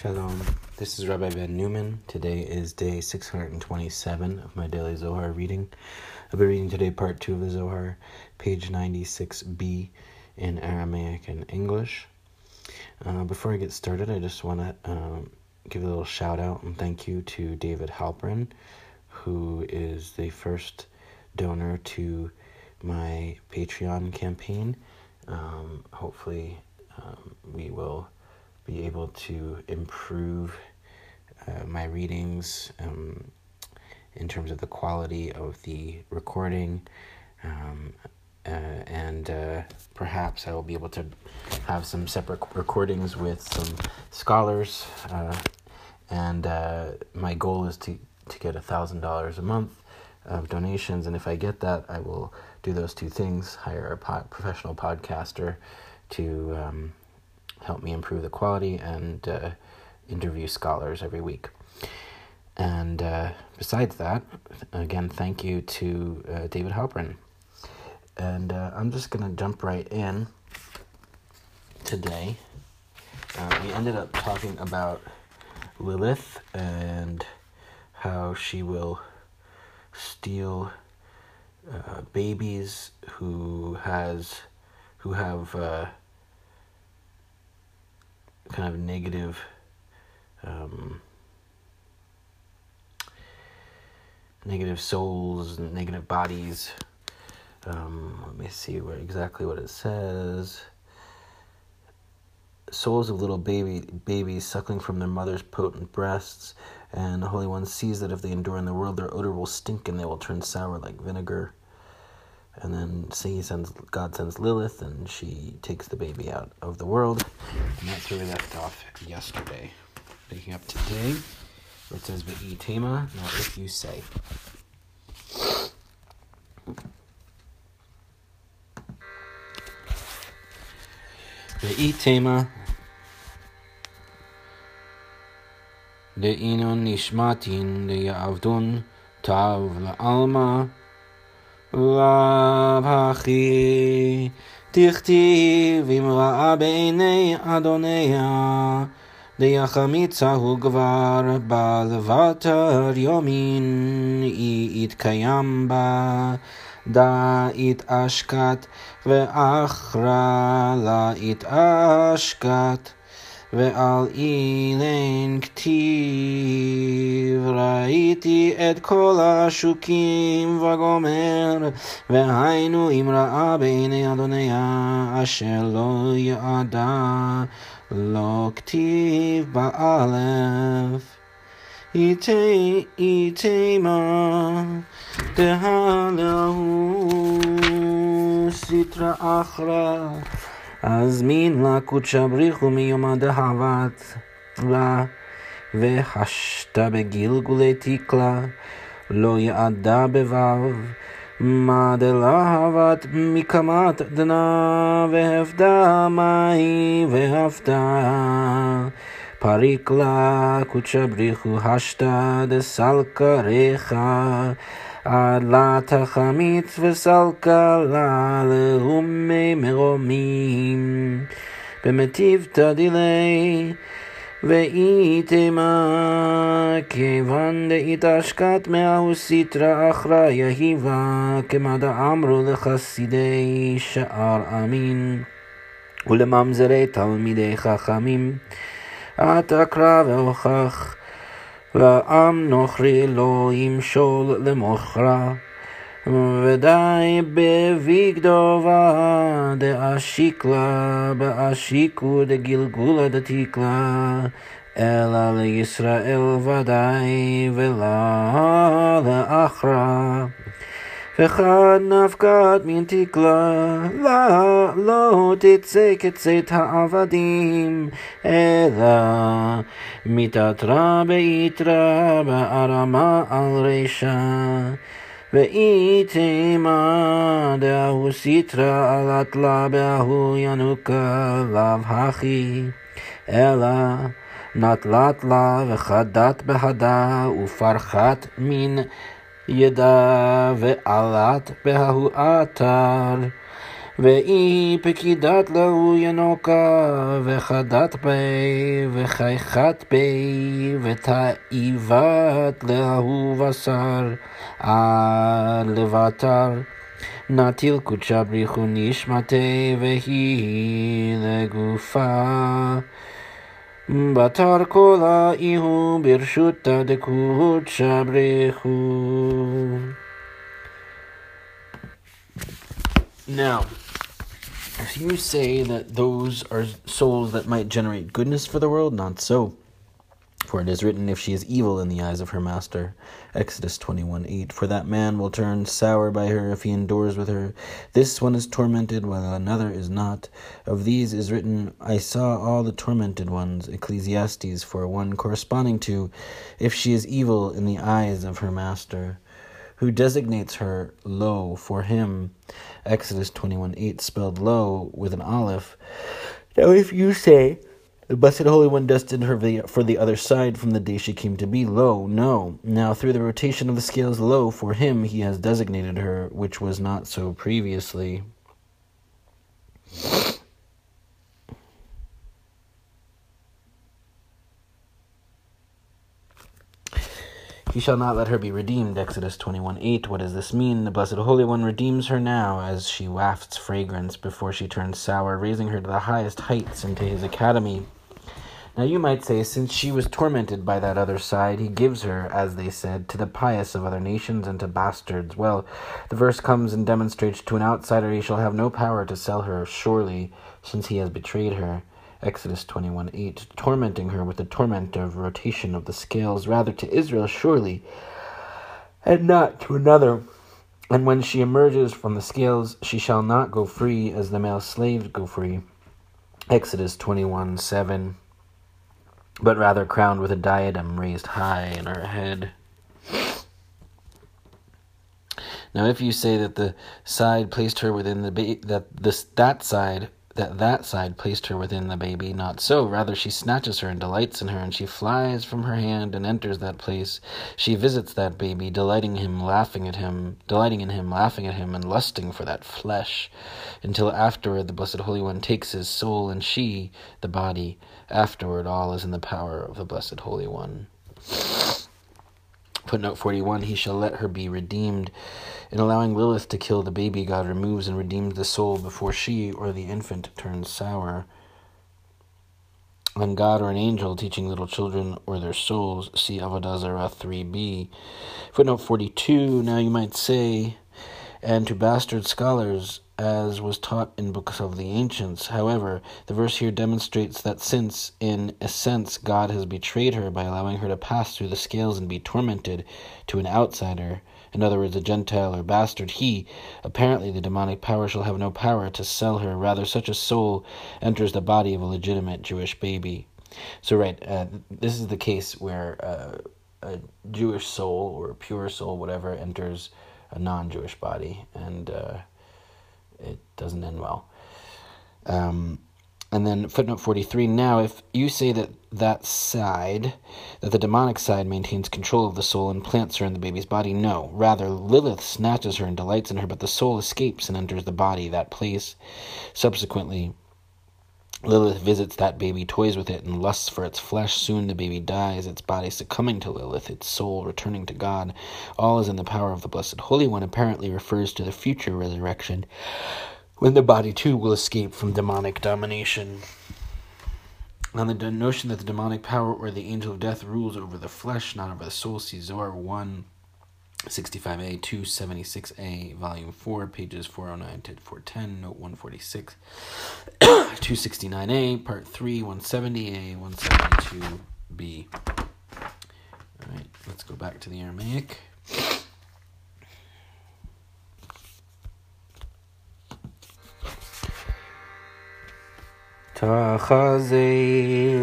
Shalom. This is Rabbi Ben Newman. Today is day 627 of my daily Zohar reading. I'll be reading today part 2 of the Zohar, page 96b in Aramaic and English. Uh, before I get started, I just want to um, give a little shout out and thank you to David Halpern, who is the first donor to my Patreon campaign. Um, hopefully, um, we will be able to improve uh, my readings um, in terms of the quality of the recording. Um, uh, and uh, perhaps I will be able to have some separate recordings with some scholars. Uh, and uh, my goal is to, to get a $1,000 a month of donations. And if I get that, I will do those two things hire a pod, professional podcaster to um, help me improve the quality and uh, interview scholars every week. And uh, besides that, again, thank you to uh, David Halpern. And uh, I'm just going to jump right in today. Uh, we ended up talking about Lilith and how she will steal uh, babies who has who have kind of negative um, negative souls and negative bodies. Um, let me see where exactly what it says. Souls of little baby babies suckling from their mother's potent breasts, and the Holy One sees that if they endure in the world, their odor will stink and they will turn sour like vinegar. And then she sends God sends Lilith, and she takes the baby out of the world. And that's where we left off yesterday. Picking up today, it says the tema." Now, if you say. The tema. De'inon nishmatin de'ya'avdun ta'av la'alma. רב אחי, תכתיב אם ראה בעיני אדוניה, דיחמיצה הוא כבר בלבטר יומין, אי יתקיים בה, דא יתעשקת, ואחרא לה יתעשקת. ועל אילן כתיב ראיתי את כל השוקים וגומר והיינו אם ראה בעיני אדוניה אשר לא ידע לא כתיב באלף. איתמה דהלהו סטרא אחרא אזמין לה קודשא בריחו מיומא דהבת לה, והשתה בגלגולי תקלה, לא יעדה בוו, מה דלהבת מקמת דנה, והפדה מהי והפדה. פריק לה קודשא בריחו השתה דסלקה ריחה עד לתחמית וסלקלה להומי מרומים. במטיב תדילי ואיתמה כיוון דאיתשקת מהו סיטרא אחרא יהיבה כמדע אמרו לחסידי שער אמין ולממזרי תלמידי חכמים עתה קרא והוכח לעם נוכרי לא ימשול למוכרה, ודי בביגדובה דאשיקלה, באשיקו דגלגולה דתיקלה, אלא לישראל ודאי ולה לאחרה. וחד נפקד מן תקלה, לה לא תצא כצאת העבדים, אלא מתעטרה ביתרה בערמה על רשע. ואיתמה דאהו סיטרא עלת לה בהוא ינוקה לאו הכי, אלא נטלת לה וחדת בהדה ופרחת מן ידע ועלת בהוא אתר, ואי פקידת להו ינוקה, וחדת בי, וחייכת בי, ותאיבת להו בשר, עד לבטר. נטיל קודשה בריחו נשמתי, והיא לגופה. בתר כל האיהו ברשותא דקודשא בריחו. Now, if you say that those are souls that might generate goodness for the world, not so. For it is written, If she is evil in the eyes of her master. Exodus 21 8. For that man will turn sour by her if he endures with her. This one is tormented, while another is not. Of these is written, I saw all the tormented ones. Ecclesiastes 4 1. Corresponding to, If she is evil in the eyes of her master who designates her lo for him. Exodus 21 8, spelled lo with an aleph. Now, if you say, the Blessed Holy One destined her for the other side from the day she came to be, lo, no. Now, through the rotation of the scales, lo, for him he has designated her, which was not so previously. He shall not let her be redeemed. Exodus 21 8. What does this mean? The Blessed Holy One redeems her now as she wafts fragrance before she turns sour, raising her to the highest heights into his academy. Now you might say, since she was tormented by that other side, he gives her, as they said, to the pious of other nations and to bastards. Well, the verse comes and demonstrates to an outsider he shall have no power to sell her, surely, since he has betrayed her. Exodus 21 8, tormenting her with the torment of rotation of the scales, rather to Israel, surely, and not to another. And when she emerges from the scales, she shall not go free as the male slaves go free. Exodus 21 7, but rather crowned with a diadem raised high in her head. Now, if you say that the side placed her within the ba- that this that side that that side placed her within the baby. Not so. Rather, she snatches her and delights in her, and she flies from her hand and enters that place. She visits that baby, delighting him, laughing at him, delighting in him, laughing at him, and lusting for that flesh, until afterward the Blessed Holy One takes his soul, and she, the body. Afterward, all is in the power of the Blessed Holy One. Footnote 41 He shall let her be redeemed. In allowing Lilith to kill the baby, God removes and redeems the soul before she or the infant turns sour. When God or an angel teaching little children or their souls, see Avodah Zarah 3b. Footnote 42 Now you might say, and to bastard scholars, as was taught in books of the ancients. However, the verse here demonstrates that since, in a sense, God has betrayed her by allowing her to pass through the scales and be tormented to an outsider, in other words, a Gentile or bastard, he, apparently the demonic power, shall have no power to sell her. Rather, such a soul enters the body of a legitimate Jewish baby. So, right, uh, this is the case where uh, a Jewish soul or a pure soul, whatever, enters a non Jewish body. And. Uh, it doesn't end well. Um, and then footnote 43 now, if you say that that side, that the demonic side maintains control of the soul and plants her in the baby's body, no. Rather, Lilith snatches her and delights in her, but the soul escapes and enters the body, that place. Subsequently, Lilith visits that baby, toys with it, and lusts for its flesh. Soon the baby dies, its body succumbing to Lilith, its soul returning to God. All is in the power of the Blessed Holy One, apparently refers to the future resurrection when the body too will escape from demonic domination. On the notion that the demonic power or the angel of death rules over the flesh, not over the soul, see Zohar 1 65A 276A, Volume 4, pages 409 to 410, Note 146, 269A, Part 3, 170A, 172B. All right, let's go back to the Aramaic. תחזה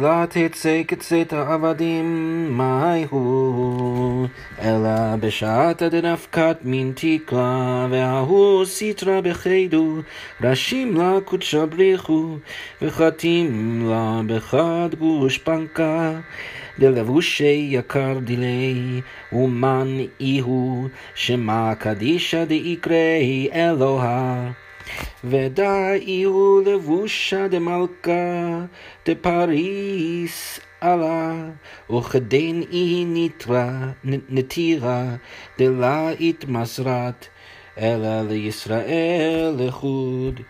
לה תצא כצאת העבדים, מהי הוא? אלא בשעת דנפקת מין תקלה, וההוא סיטרא בחידו, ראשים לה קודשא בריחו, וחתים לה בחד גושפנקה. דלבושי יקר דילי, ומן איהו, שמא קדישא דאיקרי אלוה. ודאי הוא לבושה דמלכה דפריס עלה, וכדין היא נתרה, נתירה, דלה התמסרת, אלא לישראל לחוד.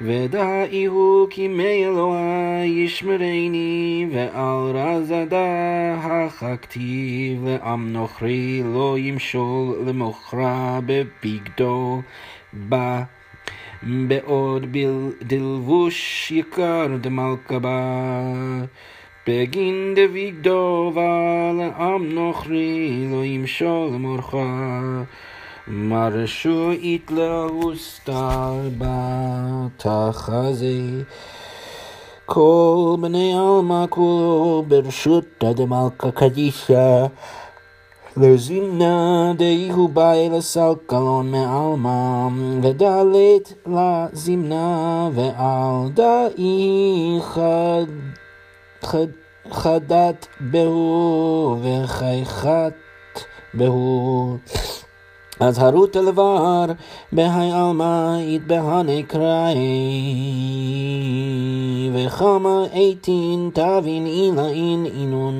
ודאי הוא כי מי אלוהי ישמרני, ועל רזדה הככתיב, לעם נוכרי לא ימשול למוכרה בבגדו בה. בעוד דלבוש יקר דמלכה בה. בגין דבגדו ולעם נוכרי לא ימשול למורכה. מרשו התלהוסתר בתחזי. כל בני עלמא כולו ברשות דמלכה קדישה. לזינה דהיהו באי לסלקלון מעלמא, ודלת לזימנה, ועל דאי חד, חד, חדת בהו, וחייכת בהו. אז הרות אלבר בהי עלמא יתבהני קראי וכמה עתין תבין אילאין אינון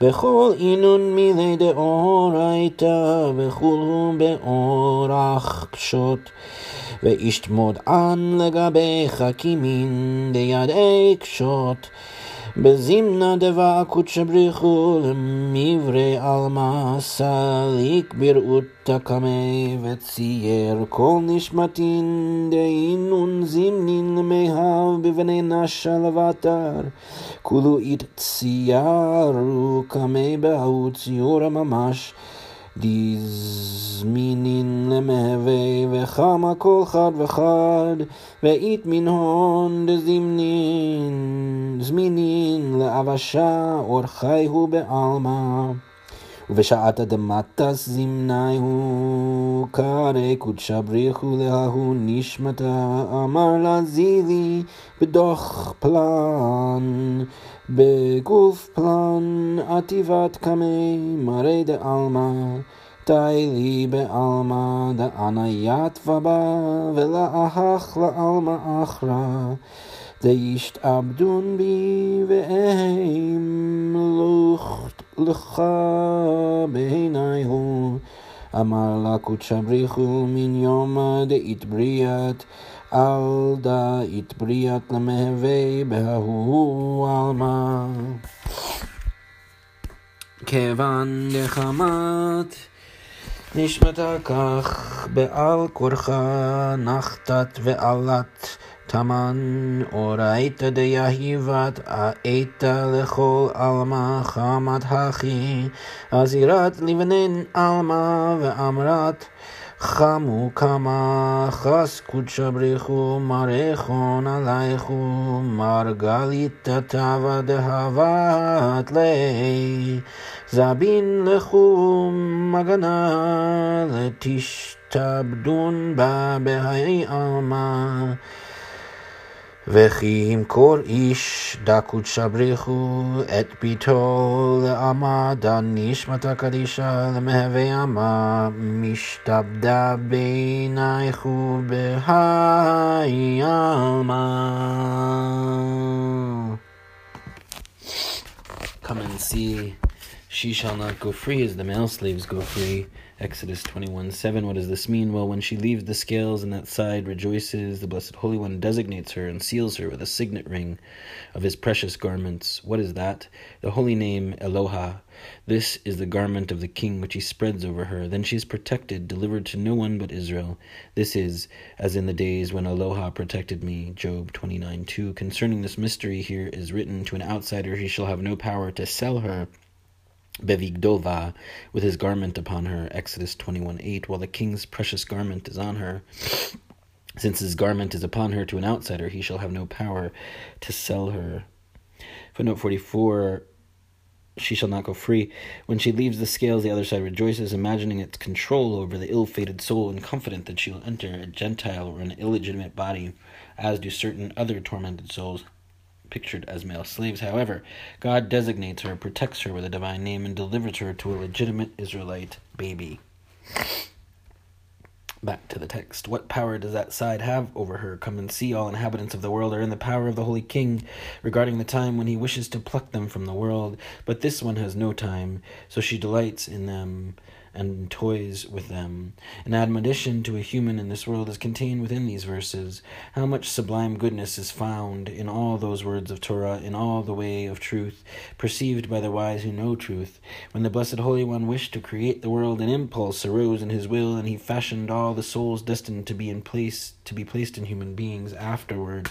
בכל אינון מילי דאורייתא וכולו באורח קשות ואיש תמודען לגבי חכימין דידי קשות בזימנה דבה קודשא בריחו למברי עלמא סליק ברעותה קמא וצייר כל נשמתין דהינון זימנין למאהב בבני נשה לבטר. כולו ציירו קמא בהוא ציורה ממש דזמינין למהווה וכמה כל חד וחד ואית מנהון דזמנין זמינין לאבשה הוא בעלמא. ובשעת זמני הוא קרא קודשא בריחו להוא נשמתה אמר לה זילי בדוח פלן. בגוף פלן עטיבת קמי מראה דעלמא די לי בעלמא דאנה יתבה בה ולאהך לעלמא אחרא דישתעבדון בי והם לך בעיני הוא. אמר לה קודשא בריחו מן יומא דאית על דאית בריאת למהווה בהוא עלמא. כיוון דחמת נשמתה כך בעל כורחה נחתת ועלת תמן אורייתא דיהיבת האיתא לכל עלמא חמת הכי. אזירת לבנין עלמא ואמרת חמו כמה חס קודשא בריחו מרחון עלייכו מרגלית תתווה דהבת לי זבין לכו מגנה לתשתעבדון בה בהי עלמא וכי ימכור איש דקות שבריחו את ביתו לעמדה נשמתה קדישה למהווה עמה משתבדה בעינייכו בהי עלמא. Come and see, not go free as the male slaves go free. Exodus 21 7. What does this mean? Well, when she leaves the scales and that side rejoices, the Blessed Holy One designates her and seals her with a signet ring of his precious garments. What is that? The holy name Eloha. This is the garment of the king which he spreads over her. Then she is protected, delivered to no one but Israel. This is as in the days when Eloha protected me. Job 29 2. Concerning this mystery, here is written to an outsider, he shall have no power to sell her Bevigdova, with his garment upon her, Exodus 21 8, while the king's precious garment is on her. Since his garment is upon her to an outsider, he shall have no power to sell her. Footnote 44 she shall not go free. When she leaves the scales, the other side rejoices, imagining its control over the ill fated soul and confident that she will enter a Gentile or an illegitimate body, as do certain other tormented souls pictured as male slaves. However, God designates her, protects her with a divine name, and delivers her to a legitimate Israelite baby. Back to the text. What power does that side have over her? Come and see, all inhabitants of the world are in the power of the Holy King regarding the time when he wishes to pluck them from the world. But this one has no time, so she delights in them and toys with them. An admonition to a human in this world is contained within these verses. How much sublime goodness is found in all those words of Torah, in all the way of truth, perceived by the wise who know truth. When the Blessed Holy One wished to create the world, an impulse arose in his will, and he fashioned all the souls destined to be in place to be placed in human beings afterward.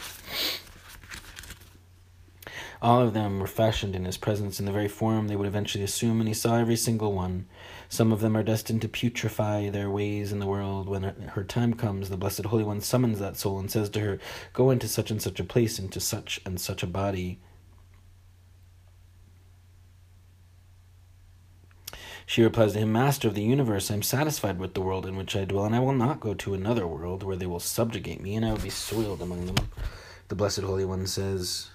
All of them were fashioned in his presence in the very form they would eventually assume, and he saw every single one. Some of them are destined to putrefy their ways in the world. When her time comes, the Blessed Holy One summons that soul and says to her, Go into such and such a place, into such and such a body. She replies to him, Master of the universe, I am satisfied with the world in which I dwell, and I will not go to another world where they will subjugate me, and I will be soiled among them. The Blessed Holy One says,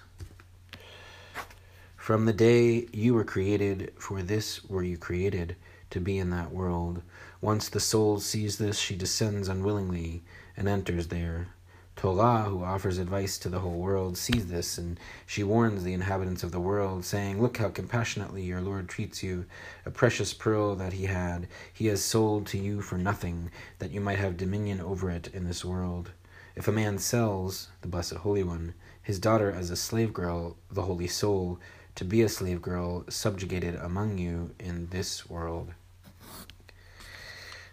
From the day you were created, for this were you created to be in that world. Once the soul sees this, she descends unwillingly and enters there. Torah, who offers advice to the whole world, sees this, and she warns the inhabitants of the world, saying, Look how compassionately your Lord treats you, a precious pearl that he had, he has sold to you for nothing, that you might have dominion over it in this world. If a man sells, the Blessed Holy One, his daughter as a slave girl, the Holy Soul, to be a slave girl subjugated among you in this world.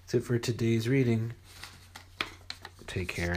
That's it for today's reading. Take care.